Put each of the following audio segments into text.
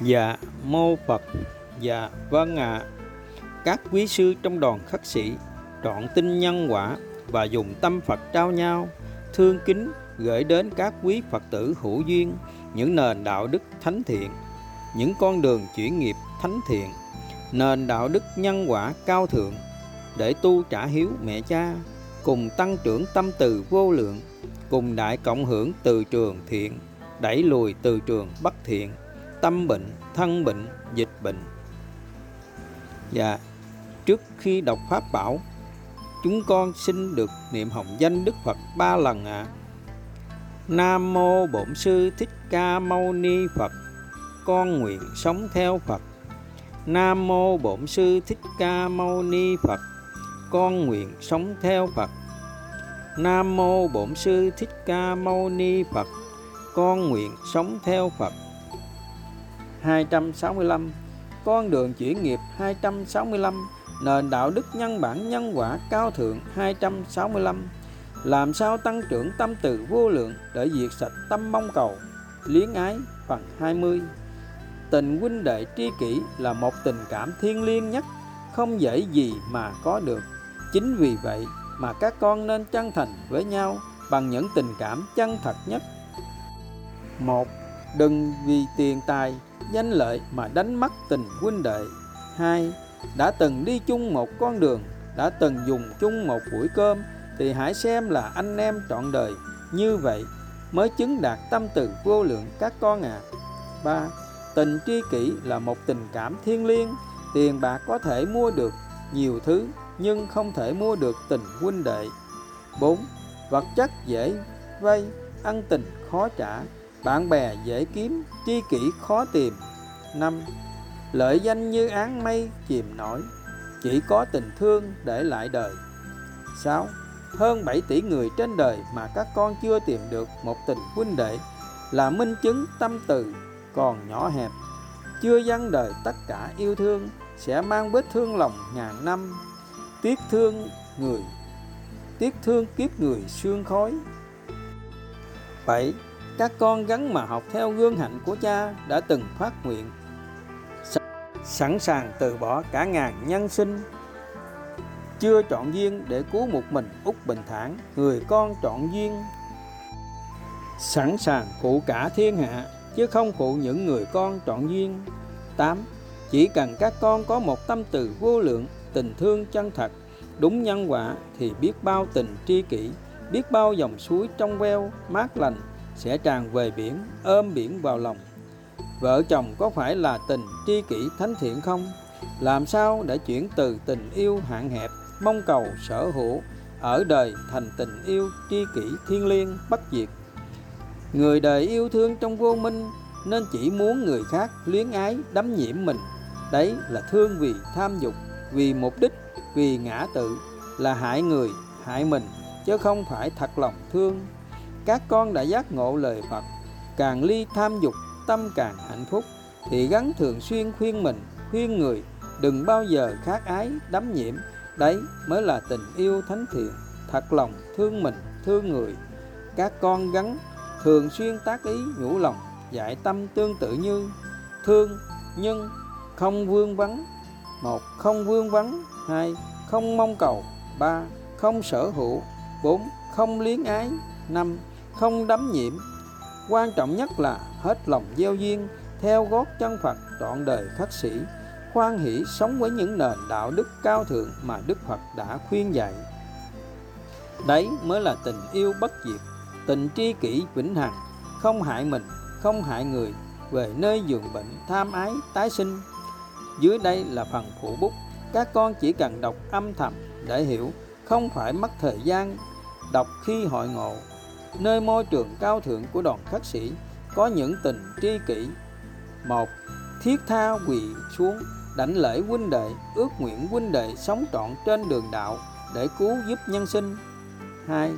Dạ mô Phật. Dạ vâng ạ. Các quý sư trong đoàn khất sĩ Trọn tin nhân quả Và dùng tâm Phật trao nhau, Thương kính gửi đến các quý Phật tử hữu duyên, Những nền đạo đức thánh thiện, Những con đường chuyển nghiệp thánh thiện, Nền đạo đức nhân quả cao thượng Để tu trả hiếu mẹ cha, Cùng tăng trưởng tâm từ vô lượng, Cùng đại cộng hưởng từ trường thiện, Đẩy lùi từ trường bất thiện tâm bệnh, thân bệnh, dịch bệnh. Và trước khi đọc Pháp Bảo, chúng con xin được niệm hồng danh Đức Phật ba lần ạ. À. Nam Mô Bổn Sư Thích Ca Mâu Ni Phật, con nguyện sống theo Phật. Nam Mô Bổn Sư Thích Ca Mâu Ni Phật, con nguyện sống theo Phật. Nam Mô Bổn Sư Thích Ca Mâu Ni Phật, con nguyện sống theo Phật. 265 Con đường chuyển nghiệp 265 Nền đạo đức nhân bản nhân quả cao thượng 265 Làm sao tăng trưởng tâm từ vô lượng để diệt sạch tâm mong cầu? Liếng ái, phần 20 Tình huynh đệ tri kỷ là một tình cảm thiêng liêng nhất, Không dễ gì mà có được. Chính vì vậy mà các con nên chân thành với nhau bằng những tình cảm chân thật nhất. một Đừng vì tiền tài danh lợi mà đánh mất tình huynh đệ. Hai, Đã từng đi chung một con đường, đã từng dùng chung một buổi cơm thì hãy xem là anh em trọn đời. Như vậy mới chứng đạt tâm từ vô lượng các con ạ. À. Ba, Tình tri kỷ là một tình cảm thiêng liêng, tiền bạc có thể mua được nhiều thứ nhưng không thể mua được tình huynh đệ. 4. Vật chất dễ vay, ăn tình khó trả, bạn bè dễ kiếm, tri kỷ khó tìm. năm Lợi danh như án mây chìm nổi, chỉ có tình thương để lại đời. 6. Hơn 7 tỷ người trên đời mà các con chưa tìm được một tình huynh đệ là minh chứng tâm từ còn nhỏ hẹp. Chưa dâng đời tất cả yêu thương sẽ mang vết thương lòng ngàn năm. Tiếc thương người, tiếc thương kiếp người xương khói. 7 các con gắn mà học theo gương hạnh của cha đã từng phát nguyện. Sẵn sàng từ bỏ cả ngàn nhân sinh. Chưa chọn duyên để cứu một mình út bình thản người con chọn duyên. Sẵn sàng phụ cả thiên hạ chứ không phụ những người con chọn duyên. 8. Chỉ cần các con có một tâm từ vô lượng, tình thương chân thật, đúng nhân quả thì biết bao tình tri kỷ, biết bao dòng suối trong veo, mát lành, sẽ tràn về biển, ôm biển vào lòng. Vợ chồng có phải là tình tri kỷ thánh thiện không? Làm sao để chuyển từ tình yêu hạn hẹp, mong cầu sở hữu ở đời thành tình yêu tri kỷ thiên liêng bất diệt? Người đời yêu thương trong vô minh nên chỉ muốn người khác luyến ái đắm nhiễm mình. Đấy là thương vì tham dục, vì mục đích, vì ngã tự là hại người, hại mình chứ không phải thật lòng thương các con đã giác ngộ lời Phật, càng ly tham dục, tâm càng hạnh phúc, thì gắn thường xuyên khuyên mình, khuyên người, đừng bao giờ khát ái, đắm nhiễm. Đấy mới là tình yêu thánh thiện, thật lòng thương mình, thương người. Các con gắn thường xuyên tác ý, nhủ lòng dạy tâm tương tự như thương nhưng không vương vấn một, không vương vấn hai, không mong cầu. Ba, không sở hữu. Bốn, không liếng ái. Năm không đắm nhiễm. Quan trọng nhất là hết lòng gieo duyên, theo gót chân Phật, trọn đời khắc sĩ khoan hỷ sống với những nền đạo đức cao thượng mà Đức Phật đã khuyên dạy. Đấy mới là tình yêu bất diệt, tình tri kỷ vĩnh hằng, không hại mình, không hại người, về nơi giường bệnh tham ái tái sinh. Dưới đây là phần phụ bút, các con chỉ cần đọc âm thầm để hiểu, không phải mất thời gian, đọc khi hội ngộ nơi môi trường cao thượng của đoàn khắc sĩ có những tình tri kỷ. Một, thiết tha quỳ xuống, đảnh lễ huynh đệ, ước nguyện huynh đệ sống trọn trên đường đạo để cứu giúp nhân sinh. Hai,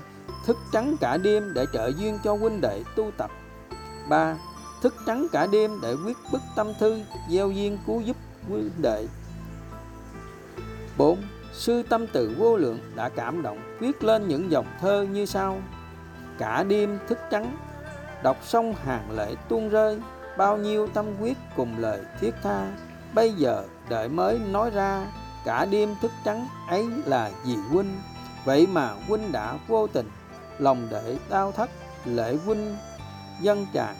thức trắng cả đêm để trợ duyên cho huynh đệ tu tập. Ba, thức trắng cả đêm để viết bức tâm thư, gieo duyên cứu giúp huynh đệ. 4. Sư tâm từ vô lượng đã cảm động, viết lên những dòng thơ như sau cả đêm thức trắng, đọc xong hàng lễ tuôn rơi, bao nhiêu tâm huyết cùng lời thiết tha. Bây giờ đợi mới nói ra, cả đêm thức trắng ấy là gì huynh. Vậy mà huynh đã vô tình, lòng để đau thắt lệ huynh. Dân tràn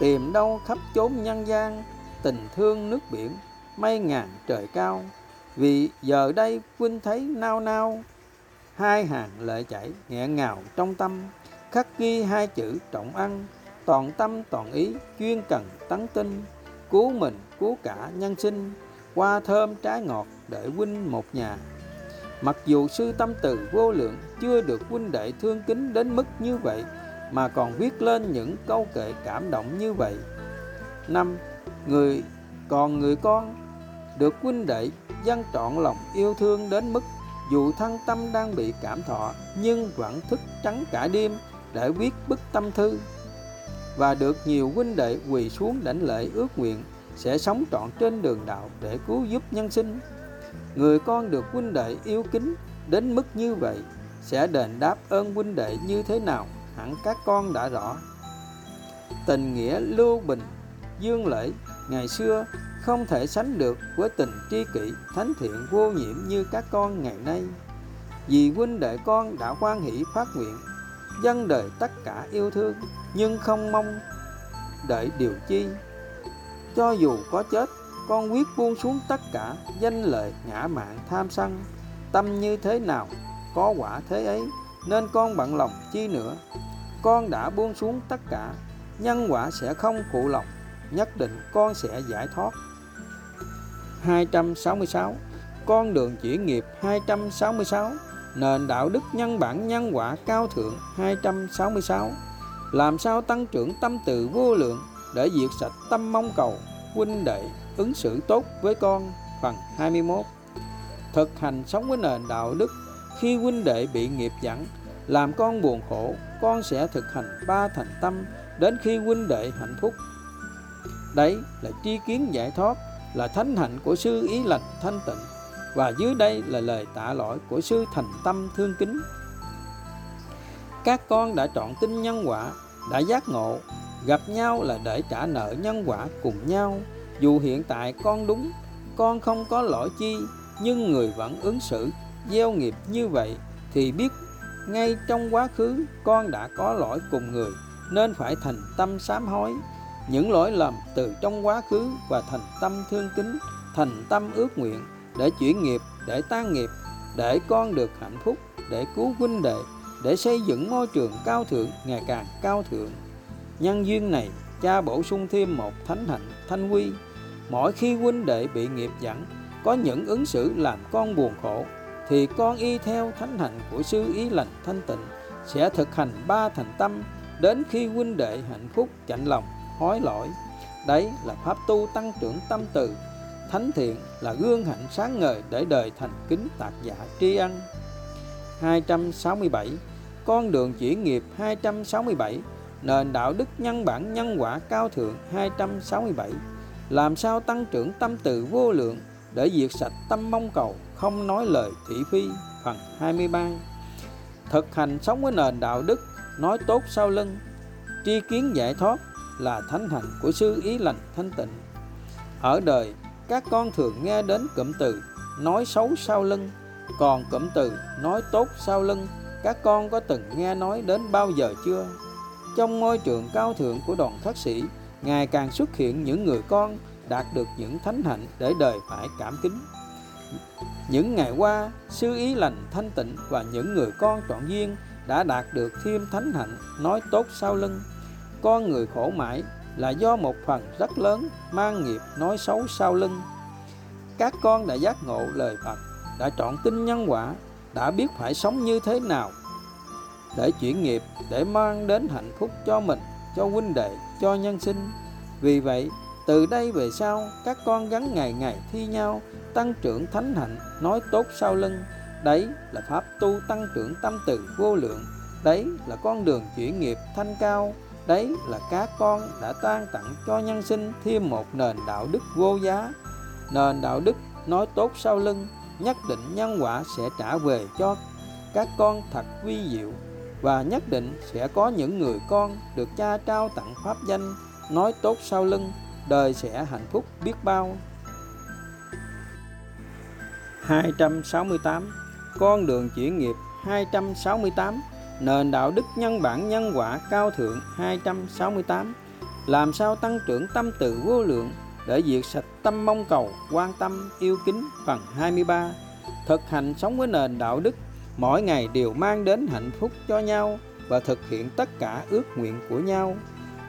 tìm đâu khắp chốn nhân gian, tình thương nước biển, mây ngàn trời cao. Vì giờ đây huynh thấy nao nao hai hàng lệ chảy nghẹn ngào trong tâm, khắc ghi hai chữ trọng ăn, toàn tâm toàn ý chuyên cần tấn tinh. Cứu mình, cứu cả nhân sinh, qua thơm trái ngọt để huynh một nhà. Mặc dù sư tâm từ vô lượng chưa được huynh đệ thương kính đến mức như vậy, mà còn viết lên những câu kệ cảm động như vậy. Năm, người, còn người con, được huynh đệ dân trọn lòng yêu thương đến mức dù thân tâm đang bị cảm thọ, nhưng vẫn thức trắng cả đêm để viết bức tâm thư. Và được nhiều huynh đệ quỳ xuống đảnh lễ ước nguyện, sẽ sống trọn trên đường đạo để cứu giúp nhân sinh. Người con được huynh đệ yêu kính đến mức như vậy, sẽ đền đáp ơn huynh đệ như thế nào hẳn các con đã rõ. Tình nghĩa lưu bình, dương lễ, ngày xưa không thể sánh được với tình tri kỷ thánh thiện vô nhiễm như các con ngày nay. Vì huynh đệ con đã quan hỷ phát nguyện dân đời tất cả yêu thương, nhưng không mong đợi điều chi. Cho dù có chết, con quyết buông xuống tất cả danh lợi ngã mạn tham sân. Tâm như thế nào, có quả thế ấy, nên con bận lòng chi nữa. Con đã buông xuống tất cả, nhân quả sẽ không phụ lòng, nhất định con sẽ giải thoát. 266 con đường chuyển nghiệp 266 nền đạo đức nhân bản nhân quả cao thượng 266 làm sao tăng trưởng tâm từ vô lượng để diệt sạch tâm mong cầu, huynh đệ ứng xử tốt với con? Phần 21 thực hành sống với nền đạo đức. Khi huynh đệ bị nghiệp dẫn, làm con buồn khổ, con sẽ thực hành ba thành tâm đến khi huynh đệ hạnh phúc. Đấy là tri kiến giải thoát là thánh hạnh của sư ý lành thanh tịnh, và dưới đây là lời tạ lỗi của sư thành tâm thương kính. Các con đã chọn tin nhân quả, đã giác ngộ, gặp nhau là để trả nợ nhân quả cùng nhau. Dù hiện tại con đúng, con không có lỗi chi, nhưng người vẫn ứng xử, gieo nghiệp như vậy thì biết ngay trong quá khứ con đã có lỗi cùng người, nên phải thành tâm sám hối những lỗi lầm từ trong quá khứ và thành tâm thương kính, thành tâm ước nguyện để chuyển nghiệp, để tan nghiệp, để con được hạnh phúc, để cứu huynh đệ, để xây dựng môi trường cao thượng, ngày càng cao thượng. Nhân duyên này, cha bổ sung thêm một thánh hạnh, thanh quy. Mỗi khi huynh đệ bị nghiệp dẫn, có những ứng xử làm con buồn khổ, thì con y theo thánh hạnh của sư ý lành thanh tịnh, sẽ thực hành ba thành tâm đến khi huynh đệ hạnh phúc chạnh lòng hối lỗi. Đấy là pháp tu tăng trưởng tâm từ. Thánh thiện là gương hạnh sáng ngời để đời thành kính tạc giả tri ân. 267 con đường chuyển nghiệp 267 nền đạo đức nhân bản nhân quả cao thượng 267 làm sao tăng trưởng tâm từ vô lượng để diệt sạch tâm mong cầu, không nói lời thị phi? Phần 23 thực hành sống với nền đạo đức, nói tốt sau lưng. Tri kiến giải thoát là thánh hạnh của sư ý lành thanh tịnh. Ở đời, các con thường nghe đến cụm từ nói xấu sau lưng, còn cụm từ nói tốt sau lưng, các con có từng nghe nói đến bao giờ chưa? Trong môi trường cao thượng của đoàn thất sĩ, ngày càng xuất hiện những người con đạt được những thánh hạnh để đời phải cảm kính. Những ngày qua sư ý lành thanh tịnh và những người con trọn duyên đã đạt được thêm thánh hạnh nói tốt sau lưng con người khổ mãi là do một phần rất lớn mang nghiệp nói xấu sau lưng. Các con đã giác ngộ lời Phật, đã chọn tin nhân quả, đã biết phải sống như thế nào để chuyển nghiệp, để mang đến hạnh phúc cho mình, cho huynh đệ, cho nhân sinh. Vì vậy, từ đây về sau, các con gắn ngày ngày thi nhau tăng trưởng thánh hạnh nói tốt sau lưng. Đấy là pháp tu tăng trưởng tâm từ vô lượng. Đấy là con đường chuyển nghiệp thanh cao đấy là các con đã tan tặng cho nhân sinh thêm một nền đạo đức vô giá. Nền đạo đức nói tốt sau lưng, nhất định nhân quả sẽ trả về cho các con thật vi diệu. Và nhất định sẽ có những người con được cha trao tặng pháp danh nói tốt sau lưng, đời sẽ hạnh phúc biết bao. 268 con đường chuyển nghiệp 268 nền đạo đức nhân bản nhân quả cao thượng 268 làm sao tăng trưởng tâm từ vô lượng để diệt sạch tâm mong cầu, quan tâm, yêu kính phần 23 thực hành sống với nền đạo đức, mỗi ngày đều mang đến hạnh phúc cho nhau và thực hiện tất cả ước nguyện của nhau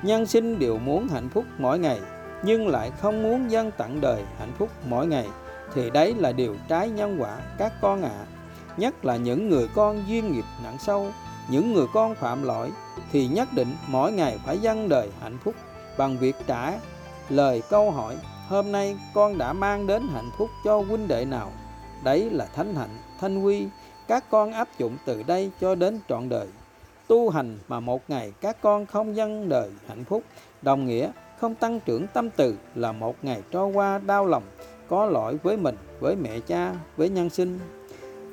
nhân sinh đều muốn hạnh phúc mỗi ngày, nhưng lại không muốn dân tặng đời hạnh phúc mỗi ngày, thì đấy là điều trái nhân quả các con ạ à. nhất là những người con duyên nghiệp nặng sâu những người con phạm lỗi thì nhất định mỗi ngày phải dâng đời hạnh phúc bằng việc trả lời câu hỏi, hôm nay con đã mang đến hạnh phúc cho huynh đệ nào? Đấy là thánh hạnh thanh quy các con áp dụng từ đây cho đến trọn đời. Tu hành mà một ngày các con không dâng đời hạnh phúc, đồng nghĩa không tăng trưởng tâm từ là một ngày trôi qua đau lòng, có lỗi với mình, với mẹ cha, với nhân sinh.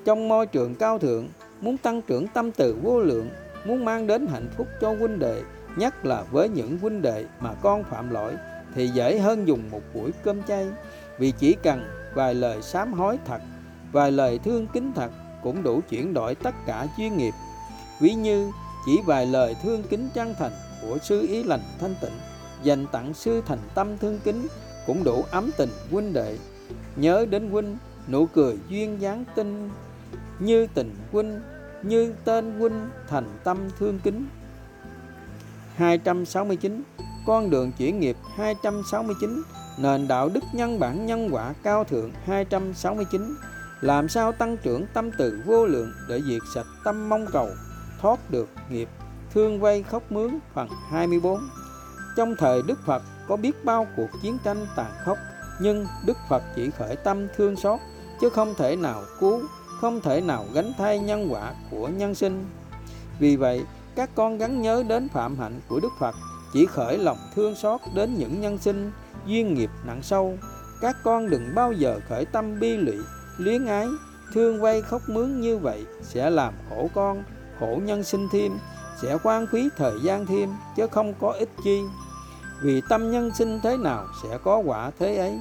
Trong môi trường cao thượng muốn tăng trưởng tâm từ vô lượng, muốn mang đến hạnh phúc cho huynh đệ, nhất là với những huynh đệ mà con phạm lỗi, thì dễ hơn dùng một buổi cơm chay. Vì chỉ cần vài lời sám hối thật, vài lời thương kính thật cũng đủ chuyển đổi tất cả duyên nghiệp. Ví như, chỉ vài lời thương kính chân thành của sư ý lành thanh tịnh, dành tặng sư thành tâm thương kính cũng đủ ấm tình huynh đệ. Nhớ đến huynh, nụ cười duyên dáng tinh như tình huynh, như tên huynh thành tâm thương kính. 269 con đường chuyển nghiệp 269 nền đạo đức nhân bản nhân quả cao thượng 269 làm sao tăng trưởng tâm từ vô lượng để diệt sạch tâm mong cầu, thoát được nghiệp, thương vay khóc mướn, phần 24 trong thời Đức Phật, có biết bao cuộc chiến tranh tàn khốc, nhưng Đức Phật chỉ khởi tâm thương xót, chứ không thể nào cứu không thể nào gánh thay nhân quả của nhân sinh. Vì vậy, các con gắn nhớ đến phạm hạnh của Đức Phật, chỉ khởi lòng thương xót đến những nhân sinh, duyên nghiệp nặng sâu. Các con đừng bao giờ khởi tâm bi lụy, luyến ái, thương vay khóc mướn như vậy sẽ làm khổ con, khổ nhân sinh thêm, sẽ quan quý thời gian thêm, chứ không có ích chi. Vì tâm nhân sinh thế nào sẽ có quả thế ấy?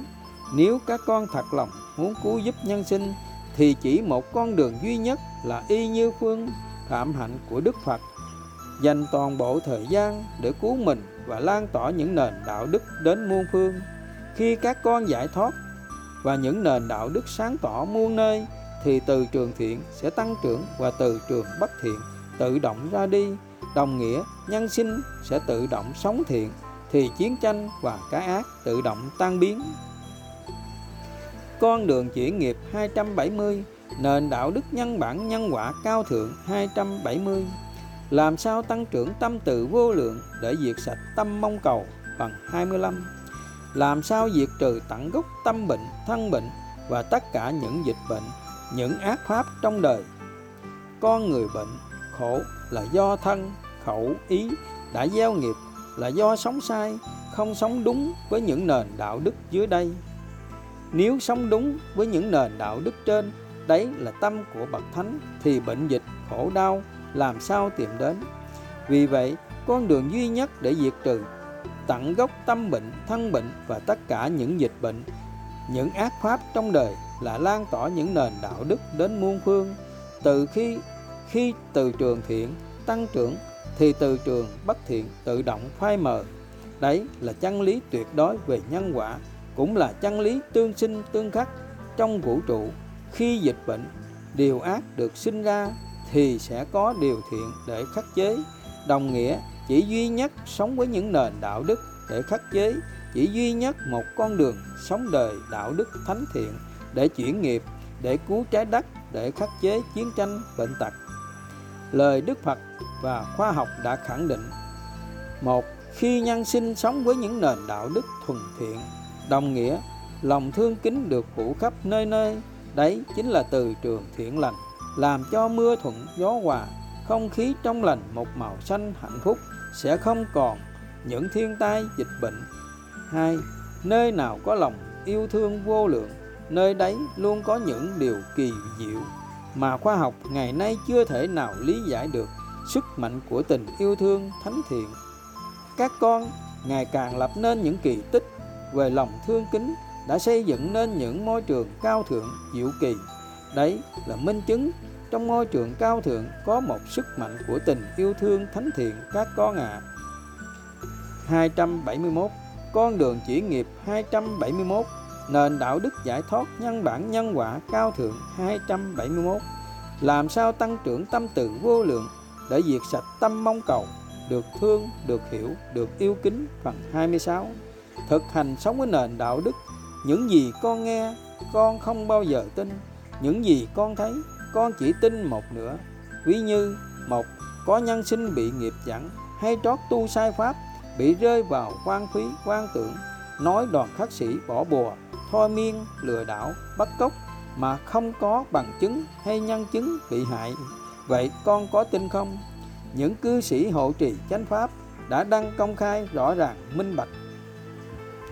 Nếu các con thật lòng muốn cứu giúp nhân sinh thì chỉ một con đường duy nhất là y như phương phạm hạnh của đức phật. Dành toàn bộ thời gian để cứu mình và lan tỏa những nền đạo đức đến muôn phương. Khi các con giải thoát và những nền đạo đức sáng tỏ muôn nơi, thì từ trường thiện sẽ tăng trưởng và từ trường bất thiện tự động ra đi. Đồng nghĩa, nhân sinh sẽ tự động sống thiện, thì chiến tranh và cái ác tự động tan biến con đường chuyển nghiệp 270 nền đạo đức nhân bản nhân quả cao thượng 270 làm sao tăng trưởng tâm từ vô lượng để diệt sạch tâm mong cầu? Bằng 25 làm sao diệt trừ tận gốc tâm bệnh, thân bệnh và tất cả những dịch bệnh, những ác pháp trong đời? Con người bệnh, khổ là do thân, khẩu, ý đã gieo nghiệp, là do sống sai, không sống đúng với những nền đạo đức dưới đây nếu sống đúng với những nền đạo đức trên, đấy là tâm của bậc thánh, thì bệnh dịch, khổ đau, làm sao tìm đến? Vì vậy, con đường duy nhất để diệt trừ, tận gốc tâm bệnh, thân bệnh và tất cả những dịch bệnh, những ác pháp trong đời là lan tỏa những nền đạo đức đến muôn phương. Từ khi khi từ trường thiện, tăng trưởng, thì từ trường bất thiện tự động phai mờ. Đấy là chân lý tuyệt đối về nhân quả cũng là chân lý tương sinh tương khắc trong vũ trụ. Khi dịch bệnh, điều ác được sinh ra thì sẽ có điều thiện để khắc chế. Đồng nghĩa, chỉ duy nhất sống với những nền đạo đức để khắc chế, chỉ duy nhất một con đường sống đời đạo đức thánh thiện để chuyển nghiệp, để cứu trái đất, để khắc chế chiến tranh, bệnh tật. Lời đức phật và khoa học đã khẳng định, một, khi nhân sinh sống với những nền đạo đức thuần thiện đồng nghĩa, lòng thương kính được phủ khắp nơi nơi. Đấy chính là từ trường thiện lành, làm cho mưa thuận gió hòa. Không khí trong lành một màu xanh hạnh phúc, sẽ không còn những thiên tai dịch bệnh. Hai, nơi nào có lòng yêu thương vô lượng, nơi đấy luôn có những điều kỳ diệu mà khoa học ngày nay chưa thể nào lý giải được. Sức mạnh của tình yêu thương thánh thiện. Các con ngày càng lập nên những kỳ tích về lòng thương kính đã xây dựng nên những môi trường cao thượng diệu kỳ. Đấy là minh chứng trong môi trường cao thượng có một sức mạnh của tình yêu thương thánh thiện các con ạ. À. 271 con đường chỉ nghiệp 271 nền đạo đức giải thoát nhân bản nhân quả cao thượng 271 làm sao tăng trưởng tâm từ vô lượng để diệt sạch tâm mong cầu được thương, được hiểu, được yêu kính? Phần 26 thực hành sống với nền đạo đức. Những gì con nghe, con không bao giờ tin. Những gì con thấy, con chỉ tin một nửa. Ví như một, có nhân sinh bị nghiệp dẫn hay trót tu sai pháp, bị rơi vào quan phí quan tưởng. Nói đoàn khắc sĩ bỏ bùa, thôi miên, lừa đảo, bắt cóc, mà không có bằng chứng hay nhân chứng bị hại. Vậy con có tin không? Những cư sĩ hộ trì chánh pháp đã đăng công khai rõ ràng, minh bạch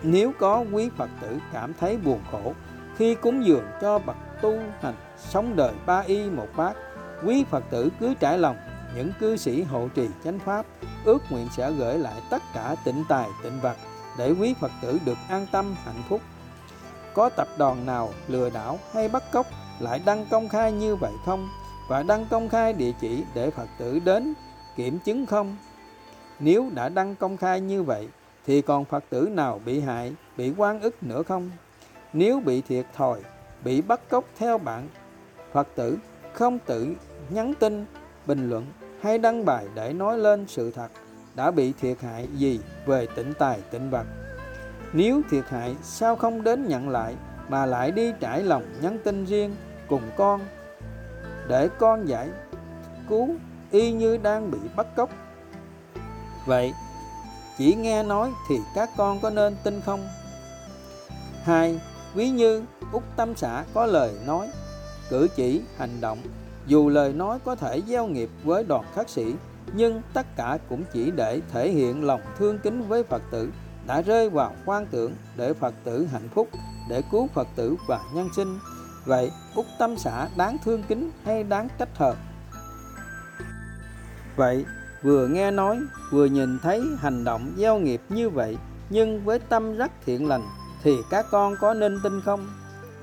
nếu có quý phật tử cảm thấy buồn khổ, khi cúng dường cho bậc tu hành sống đời ba y một bát, quý phật tử cứ trải lòng, những cư sĩ hộ trì chánh pháp, ước nguyện sẽ gửi lại tất cả tịnh tài, tịnh vật để quý phật tử được an tâm, hạnh phúc. Có tập đoàn nào lừa đảo hay bắt cóc lại đăng công khai như vậy không? Và đăng công khai địa chỉ để phật tử đến kiểm chứng không? Nếu đã đăng công khai như vậy thì còn phật tử nào bị hại, bị quan ức nữa không? Nếu bị thiệt thòi, bị bắt cóc theo bạn, phật tử không tự nhắn tin, bình luận hay đăng bài để nói lên sự thật đã bị thiệt hại gì về tịnh tài tịnh vật. Nếu thiệt hại, sao không đến nhận lại mà lại đi trải lòng nhắn tin riêng cùng con để con giải cứu y như đang bị bắt cóc? Vậy chỉ nghe nói thì các con có nên tin không? Hai ví như, Úc tâm xã có lời nói, cử chỉ, hành động. Dù lời nói có thể gieo nghiệp với đoàn khắc sĩ, nhưng tất cả cũng chỉ để thể hiện lòng thương kính với phật tử đã rơi vào quan tưởng để phật tử hạnh phúc, để cứu phật tử và nhân sinh. Vậy Úc tâm xã đáng thương kính hay đáng trách hờn? Vậy vừa nghe nói, vừa nhìn thấy hành động gieo nghiệp như vậy, nhưng với tâm rất thiện lành, thì các con có nên tin không?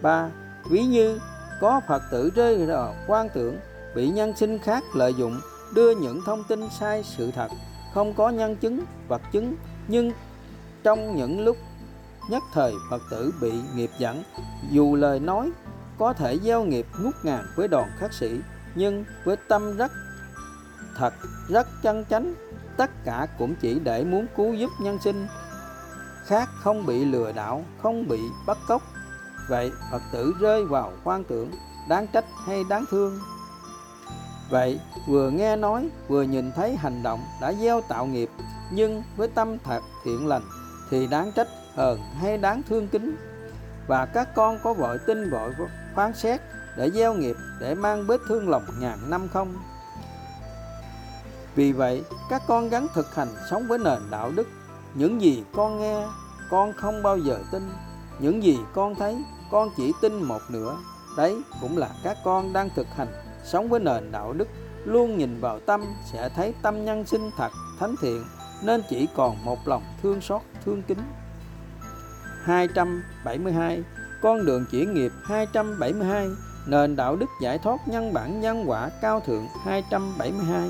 Ba, ví như có phật tử rơi vào quan tưởng, bị nhân sinh khác lợi dụng, đưa những thông tin sai sự thật, không có nhân chứng, vật chứng, nhưng trong những lúc nhất thời phật tử bị nghiệp dẫn, dù lời nói có thể gieo nghiệp ngút ngàn với đoàn khắc sĩ, nhưng với tâm rất thật, rất chân chánh. Tất cả cũng chỉ để muốn cứu giúp nhân sinh. Khác không bị lừa đảo, không bị bắt cóc. Vậy phật tử rơi vào quan tưởng, đáng trách hay đáng thương? Vậy vừa nghe nói, vừa nhìn thấy hành động đã gieo tạo nghiệp, nhưng với tâm thật thiện lành thì đáng trách hờn hay đáng thương kính? Và các con có vội tin vội phán xét để gieo nghiệp để mang vết thương lòng ngàn năm không? Vì vậy, các con gắng thực hành sống với nền đạo đức. Những gì con nghe, con không bao giờ tin. Những gì con thấy, con chỉ tin một nửa. Đấy cũng là các con đang thực hành sống với nền đạo đức. Luôn nhìn vào tâm sẽ thấy tâm nhân sinh thật, thánh thiện, nên chỉ còn một lòng thương xót, thương kính. 272 con đường chuyển nghiệp 272 nền đạo đức giải thoát nhân bản nhân quả cao thượng 272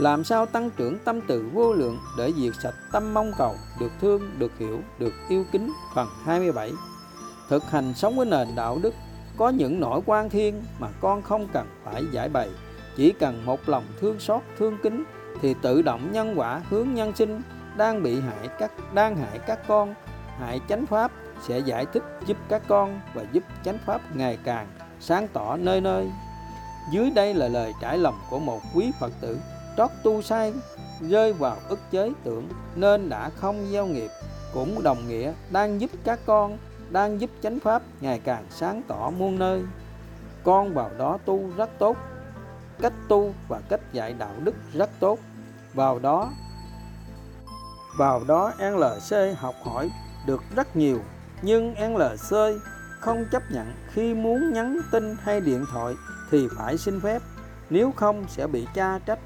làm sao tăng trưởng tâm từ vô lượng để diệt sạch tâm mong cầu được thương, được hiểu, được yêu kính phần 27 thực hành sống với nền đạo đức có những nỗi quan thiên mà con không cần phải giải bày. Chỉ cần một lòng thương xót thương kính thì tự động nhân quả hướng nhân sinh đang bị hại các đang hại các con. Hại chánh pháp sẽ giải thích giúp các con và giúp chánh pháp ngày càng sáng tỏ nơi nơi. Dưới đây là lời trải lòng của một quý phật tử trót tu sai, rơi vào ức chế tưởng, nên đã không gieo nghiệp, cũng đồng nghĩa đang giúp các con, đang giúp chánh pháp ngày càng sáng tỏ muôn nơi. Con vào đó tu rất tốt, cách tu và cách dạy đạo đức rất tốt. Vào đó vào đó NLC học hỏi được rất nhiều, nhưng NLC không chấp nhận khi muốn nhắn tin hay điện thoại thì phải xin phép, nếu không sẽ bị cha trách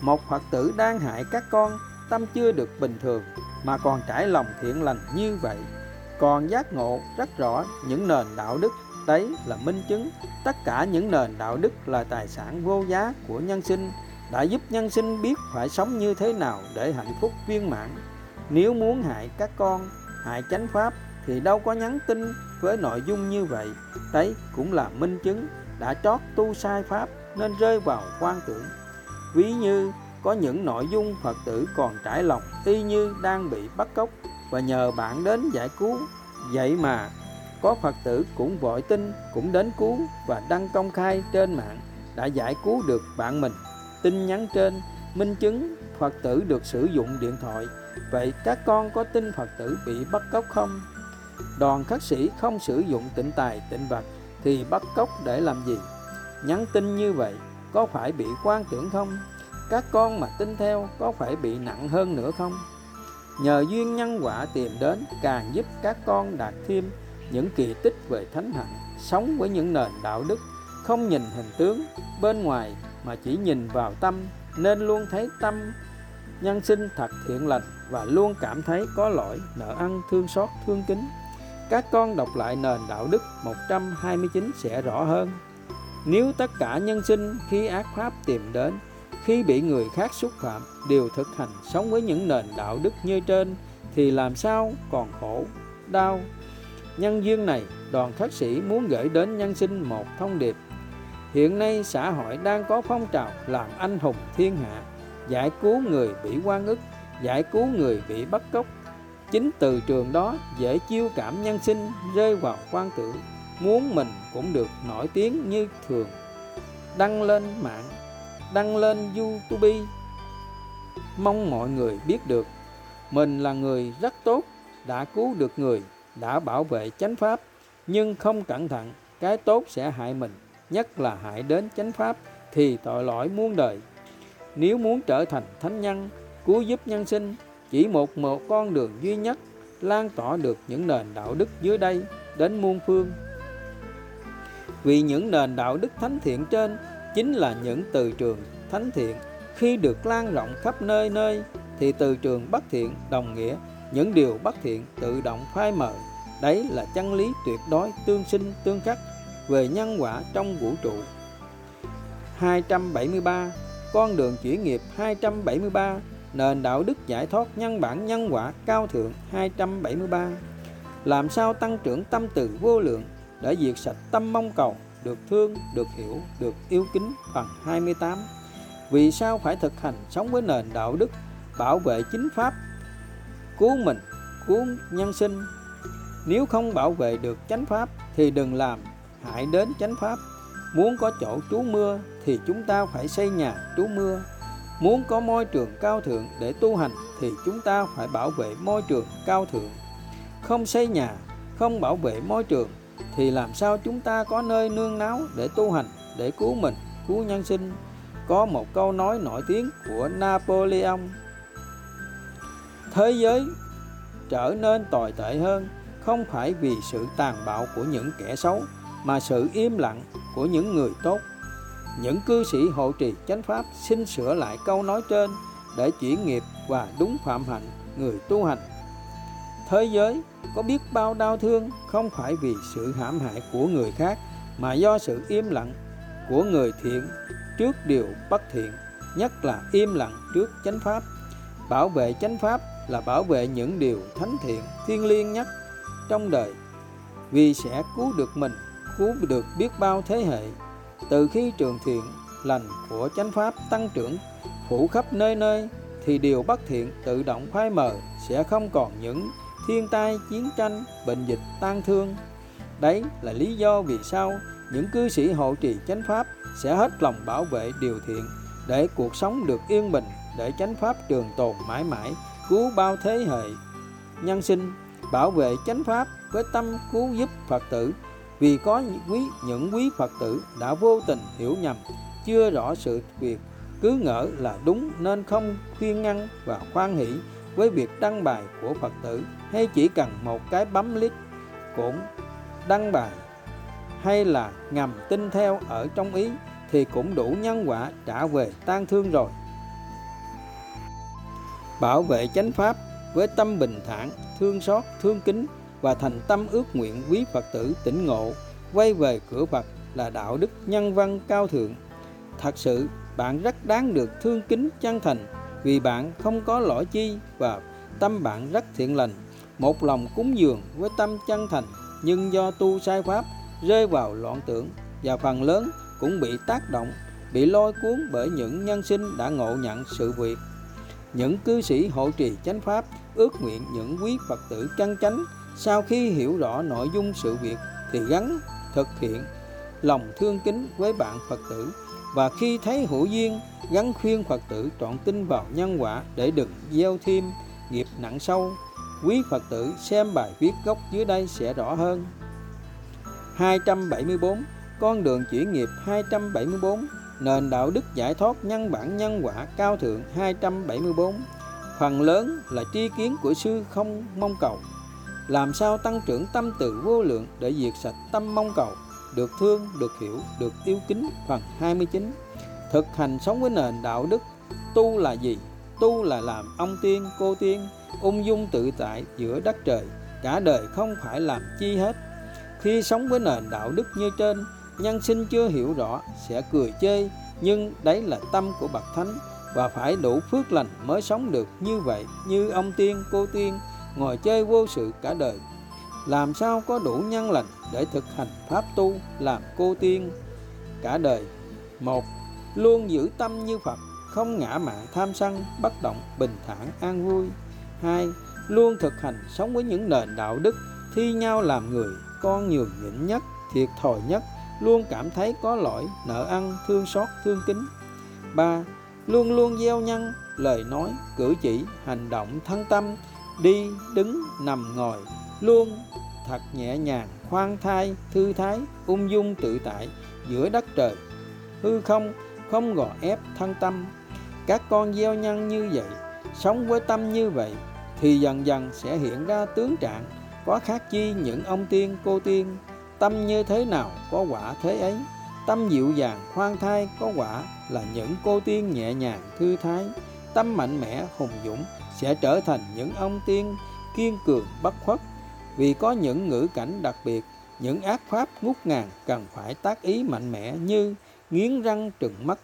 một phật tử đang hại các con, tâm chưa được bình thường, mà còn trải lòng thiện lành như vậy. Còn giác ngộ rất rõ những nền đạo đức, đấy là minh chứng. Tất cả những nền đạo đức là tài sản vô giá của nhân sinh, đã giúp nhân sinh biết phải sống như thế nào để hạnh phúc viên mãn. Nếu muốn hại các con, hại chánh pháp, thì đâu có nhắn tin với nội dung như vậy. Đấy cũng là minh chứng. Đã chót tu sai pháp, nên rơi vào quan tưởng ví như có những nội dung phật tử còn trải lòng y như đang bị bắt cóc và nhờ bạn đến giải cứu. Vậy mà có phật tử cũng vội tin, cũng đến cứu và đăng công khai trên mạng đã giải cứu được bạn mình. Tin nhắn trên minh chứng phật tử được sử dụng điện thoại. Vậy các con có tin phật tử bị bắt cóc không? Đoàn khắc sĩ không sử dụng tịnh tài tịnh vật thì bắt cóc để làm gì? Nhắn tin như vậy có phải bị quan tưởng không? Các con mà tin theo có phải bị nặng hơn nữa không? Nhờ duyên nhân quả tìm đến, càng giúp các con đạt thêm những kỳ tích về thánh hạnh, sống với những nền đạo đức, không nhìn hình tướng bên ngoài mà chỉ nhìn vào tâm, nên luôn thấy tâm nhân sinh thật thiện lành và luôn cảm thấy có lỗi, nợ ăn, thương xót, thương kính. Các con đọc lại nền đạo đức 129 sẽ rõ hơn nếu tất cả nhân sinh khi ác pháp tìm đến, khi bị người khác xúc phạm đều thực hành sống với những nền đạo đức như trên, thì làm sao còn khổ, đau? Nhân duyên này, đoàn khất sĩ muốn gửi đến nhân sinh một thông điệp. Hiện nay xã hội đang có phong trào làm anh hùng thiên hạ, giải cứu người bị quan ức, giải cứu người bị bắt cóc. Chính từ trường đó dễ chiêu cảm nhân sinh rơi vào quan tử muốn mình cũng được nổi tiếng như thường. Đăng lên mạng, đăng lên youtube. Mong mọi người biết được, mình là người rất tốt, đã cứu được người, đã bảo vệ chánh pháp. Nhưng không cẩn thận, cái tốt sẽ hại mình, nhất là hại đến chánh pháp thì tội lỗi muôn đời. Nếu muốn trở thành thánh nhân, cứu giúp nhân sinh, chỉ một một con đường duy nhất, lan tỏa được những nền đạo đức dưới đây đến muôn phương vì những nền đạo đức thánh thiện trên chính là những từ trường thánh thiện. Khi được lan rộng khắp nơi nơi, thì từ trường bất thiện đồng nghĩa. Những điều bất thiện tự động phai mờ. Đấy là chân lý tuyệt đối, tương sinh, tương khắc về nhân quả trong vũ trụ. 273 con đường chuyển nghiệp 273 nền đạo đức giải thoát nhân bản nhân quả cao thượng 273 làm sao tăng trưởng tâm từ vô lượng? Để diệt sạch tâm mong cầu được thương, được hiểu, được yêu kính bằng 28 vì sao phải thực hành sống với nền đạo đức bảo vệ chính pháp cứu mình cứu nhân sinh? Nếu không bảo vệ được chánh pháp thì đừng làm hại đến chánh pháp. Muốn có chỗ trú mưa thì chúng ta phải xây nhà trú mưa. Muốn có môi trường cao thượng để tu hành thì chúng ta phải bảo vệ môi trường cao thượng. Không xây nhà không bảo vệ môi trường thì làm sao chúng ta có nơi nương náu để tu hành, để cứu mình, cứu nhân sinh? Có một câu nói nổi tiếng của Napoleon. Thế giới trở nên tồi tệ hơn không phải vì sự tàn bạo của những kẻ xấu, mà sự im lặng của những người tốt. Những cư sĩ hộ trì chánh pháp xin sửa lại câu nói trên để chuyển nghiệp và đúng phạm hạnh người tu hành thế giới có biết bao đau thương không phải vì sự hãm hại của người khác, mà do sự im lặng của người thiện trước điều bất thiện, nhất là im lặng trước chánh pháp. Bảo vệ chánh pháp là bảo vệ những điều thánh thiện thiêng liêng nhất trong đời, vì sẽ cứu được mình, cứu được biết bao thế hệ. Từ khi trường thiện lành của chánh pháp tăng trưởng, phủ khắp nơi nơi, thì điều bất thiện tự động phai mờ sẽ không còn những thiên tai, chiến tranh, bệnh dịch tan thương. Đấy là lý do vì sao những cư sĩ hộ trì chánh pháp sẽ hết lòng bảo vệ điều thiện, để cuộc sống được yên bình, để chánh pháp trường tồn mãi mãi, cứu bao thế hệ. Nhân sinh, bảo vệ chánh pháp với tâm cứu giúp phật tử. Vì có những quý những quý phật tử đã vô tình hiểu nhầm, chưa rõ sự việc, cứ ngỡ là đúng nên không khuyên ngăn và khoan hỷ với việc đăng bài của phật tử hay chỉ cần một cái bấm click cũng đăng bài, hay là ngầm tin theo ở trong ý thì cũng đủ nhân quả trả về tan thương rồi. Bảo vệ chánh pháp với tâm bình thản, thương xót, thương kính và thành tâm ước nguyện quý phật tử tỉnh ngộ, quay về cửa phật là đạo đức nhân văn cao thượng. Thật sự, bạn rất đáng được thương kính chân thành vì bạn không có lỗi chi và tâm bạn rất thiện lành một lòng cúng dường với tâm chân thành, nhưng do tu sai pháp, rơi vào loạn tưởng, và phần lớn cũng bị tác động, bị lôi cuốn bởi những nhân sinh đã ngộ nhận sự việc. Những cư sĩ hộ trì chánh pháp ước nguyện những quý phật tử chân chánh, sau khi hiểu rõ nội dung sự việc thì gắn, thực hiện lòng thương kính với bạn phật tử, và khi thấy hữu duyên, gắn khuyên phật tử trọn tin vào nhân quả để đừng gieo thêm nghiệp nặng sâu quý phật tử xem bài viết gốc dưới đây sẽ rõ hơn. 274 con đường chuyển nghiệp 274 nền đạo đức giải thoát nhân bản nhân quả cao thượng 274 phần lớn là tri kiến của sư không mong cầu. Làm sao tăng trưởng tâm từ vô lượng để diệt sạch tâm mong cầu? Được thương, được hiểu, được yêu kính phần 29 thực hành sống với nền đạo đức tu là gì? Tu là làm ông tiên, cô tiên ung dung tự tại giữa đất trời cả đời không phải làm chi hết. Khi sống với nền đạo đức như trên nhân sinh chưa hiểu rõ sẽ cười chơi nhưng đấy là tâm của bậc thánh và phải đủ phước lành mới sống được như vậy như ông tiên cô tiên ngồi chơi vô sự cả đời. Làm sao có đủ nhân lành để thực hành pháp tu làm cô tiên? Cả đời một luôn giữ tâm như phật không ngã mạn tham sân, bất động, bình thản, an vui. Hai, luôn thực hành sống với những nền đạo đức, thi nhau làm người, con nhường nhịn nhất, thiệt thòi nhất, luôn cảm thấy có lỗi, nợ ăn, thương xót, thương kính. Ba, luôn luôn gieo nhân, lời nói, cử chỉ, hành động thân tâm, đi, đứng, nằm, ngồi. Luôn thật nhẹ nhàng, khoan thai, thư thái, ung dung tự tại giữa đất trời. Hư không không gò ép thân tâm các con gieo nhân như vậy, sống với tâm như vậy, thì dần dần sẽ hiện ra tướng trạng, có khác chi những ông tiên, cô tiên. Tâm như thế nào có quả thế ấy? Tâm dịu dàng, khoan thai có quả là những cô tiên nhẹ nhàng, thư thái. Tâm mạnh mẽ, hùng dũng sẽ trở thành những ông tiên kiên cường, bất khuất. Vì có những ngữ cảnh đặc biệt, những ác pháp ngút ngàn cần phải tác ý mạnh mẽ như nghiến răng trừng mắt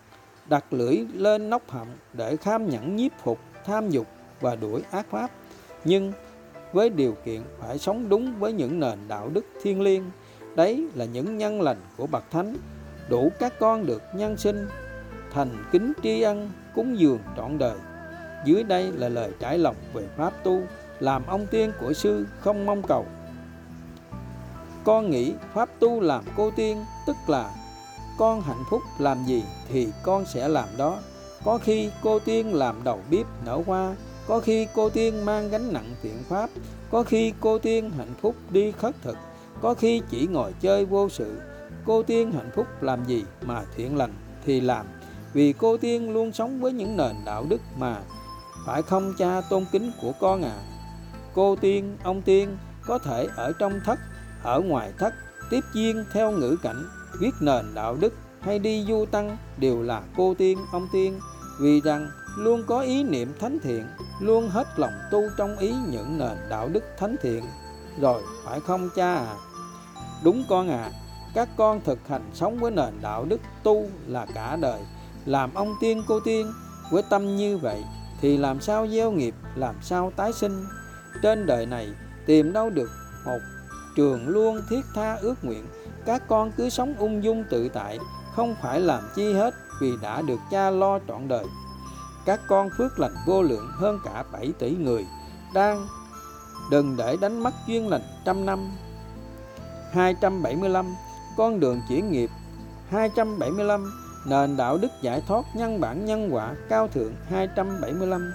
đặt lưỡi lên nóc họng để kham nhẫn nhiếp phục, tham dục và đuổi ác pháp. Nhưng với điều kiện phải sống đúng với những nền đạo đức thiêng liêng, đấy là những nhân lành của bậc thánh, đủ các con được nhân sinh thành kính tri ân cúng dường trọn đời. Dưới đây là lời trải lòng về pháp tu, làm ông tiên của sư không mong cầu. Con nghĩ pháp tu làm cô tiên tức là con hạnh phúc làm gì thì con sẽ làm đó. Có khi cô tiên làm đầu bếp nở hoa, có khi cô tiên mang gánh nặng thiện pháp, có khi cô tiên hạnh phúc đi khất thực, có khi chỉ ngồi chơi vô sự. Cô tiên hạnh phúc làm gì mà thiện lành thì làm, vì cô tiên luôn sống với những nền đạo đức mà. Phải không, cha, tôn kính của con à? Cô tiên, ông tiên có thể ở trong thất, ở ngoài thất, tiếp duyên theo ngữ cảnh viết nền đạo đức hay đi du tăng đều là cô tiên, ông tiên. Vì rằng luôn có ý niệm thánh thiện, luôn hết lòng tu trong ý những nền đạo đức thánh thiện. Rồi, phải không cha? À đúng con à các con thực hành sống với nền đạo đức tu là cả đời. Làm ông tiên, cô tiên, với tâm như vậy thì làm sao gieo nghiệp, làm sao tái sinh? Trên đời này tìm đâu được một trường luôn thiết tha ước nguyện. Các con cứ sống ung dung tự tại, không phải làm chi hết vì đã được cha lo trọn đời. Các con phước lành vô lượng hơn cả 7 tỷ người đang đừng để đánh mất duyên lành trăm năm. 275 con đường chuyển nghiệp. 275 nền đạo đức giải thoát nhân bản nhân quả cao thượng. 275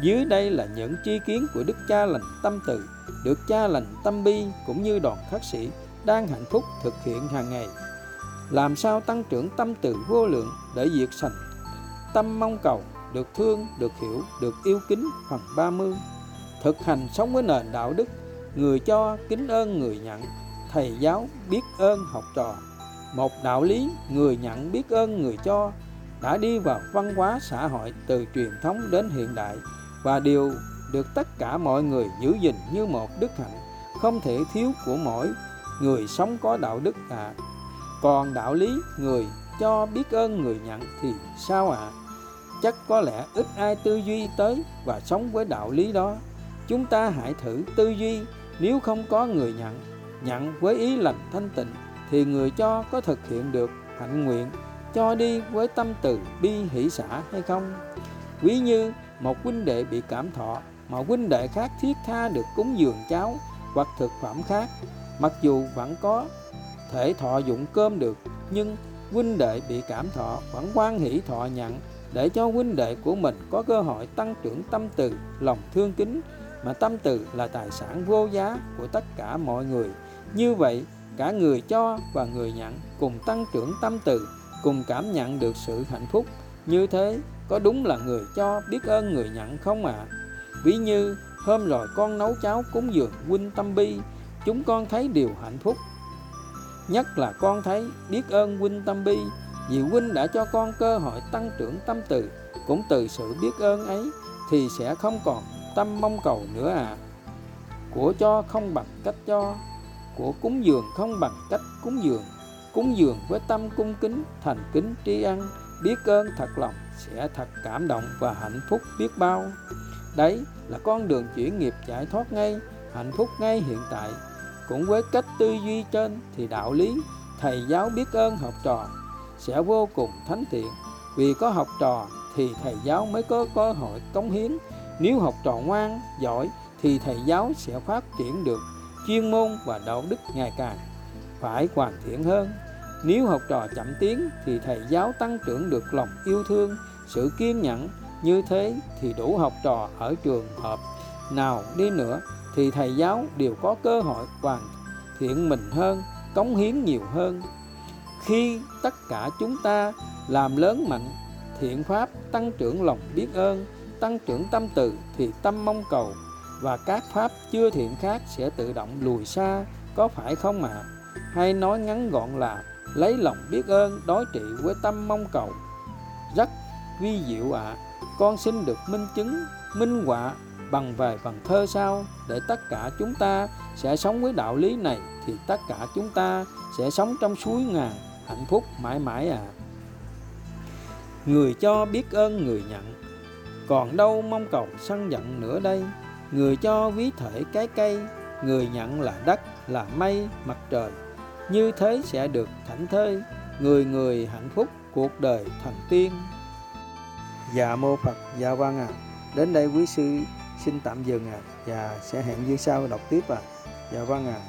dưới đây là những tri kiến của đức cha lành tâm từ được cha lành tâm bi cũng như đoàn khắc sĩ đang hạnh phúc thực hiện hàng ngày. Làm sao tăng trưởng tâm từ vô lượng để diệt sạch? Tâm mong cầu được thương, được hiểu, được yêu kính phần 30 thực hành sống với nền đạo đức người cho kính ơn người nhận thầy giáo biết ơn học trò. Một đạo lý người nhận biết ơn người cho đã đi vào văn hóa xã hội từ truyền thống đến hiện đại và điều được tất cả mọi người giữ gìn như một đức hạnh, không thể thiếu của mỗi người sống có đạo đức ạ à. còn đạo lý người cho biết ơn người nhận thì sao ạ à? chắc có lẽ ít ai tư duy tới và sống với đạo lý đó chúng ta hãy thử tư duy, nếu không có người nhận nhận với ý lành thanh tịnh thì người cho có thực hiện được hạnh nguyện cho đi với tâm từ bi hỷ xã hay không ví như một huynh đệ bị cảm thọ, mà huynh đệ khác thiết tha được cúng dường cháo hoặc thực phẩm khác. Mặc dù vẫn có thể thọ dụng cơm được, nhưng huynh đệ bị cảm thọ vẫn quan hỷ thọ nhận để cho huynh đệ của mình có cơ hội tăng trưởng tâm từ, lòng thương kính. Mà tâm từ là tài sản vô giá của tất cả mọi người. Như vậy, cả người cho và người nhận cùng tăng trưởng tâm từ, cùng cảm nhận được sự hạnh phúc. Như thế có đúng là người cho biết ơn người nhận không ạ? À? ví như, hôm rồi con nấu cháo cúng dường huynh tâm bi, chúng con thấy điều hạnh phúc. Nhất là con thấy biết ơn huynh tâm bi, vì huynh đã cho con cơ hội tăng trưởng tâm từ. Cũng từ sự biết ơn ấy thì sẽ không còn tâm mong cầu nữa à của cho không bằng cách cho, của cúng dường không bằng cách cúng dường. Cúng dường với tâm cung kính, thành kính tri ân biết ơn thật lòng sẽ thật cảm động và hạnh phúc biết bao. Đấy là con đường chuyển nghiệp giải thoát ngay, hạnh phúc ngay hiện tại. Cũng với cách tư duy trên thì đạo lý, thầy giáo biết ơn học trò sẽ vô cùng thánh thiện. Vì có học trò thì thầy giáo mới có cơ hội cống hiến. Nếu học trò ngoan, giỏi thì thầy giáo sẽ phát triển được chuyên môn và đạo đức ngày càng phải hoàn thiện hơn nếu học trò chậm tiến thì thầy giáo tăng trưởng được lòng yêu thương, sự kiên nhẫn như thế thì đủ học trò ở trường hợp nào đi nữa thì thầy giáo đều có cơ hội hoàn thiện mình hơn, cống hiến nhiều hơn khi tất cả chúng ta làm lớn mạnh, thiện pháp tăng trưởng lòng biết ơn, tăng trưởng tâm từ thì tâm mong cầu và các pháp chưa thiện khác sẽ tự động lùi xa, có phải không ạ à? hay nói ngắn gọn là lấy lòng biết ơn, đối trị với tâm mong cầu. Rất vi diệu ạ. À. con xin được minh chứng, minh họa bằng vài phần thơ sau, để tất cả chúng ta sẽ sống với đạo lý này, thì tất cả chúng ta sẽ sống trong suối ngàn hạnh phúc mãi mãi à người cho biết ơn, người nhận. Còn đâu mong cầu sân giận nữa đây. Người cho ví thể cái cây, người nhận là đất, là mây, mặt trời như thế sẽ được thảnh thơi, người người hạnh phúc cuộc đời thần tiên. Dạ mô phật dạ vâng à đến đây quý sư xin tạm dừng à và sẽ hẹn như sau đọc tiếp à. Dạ vâng à.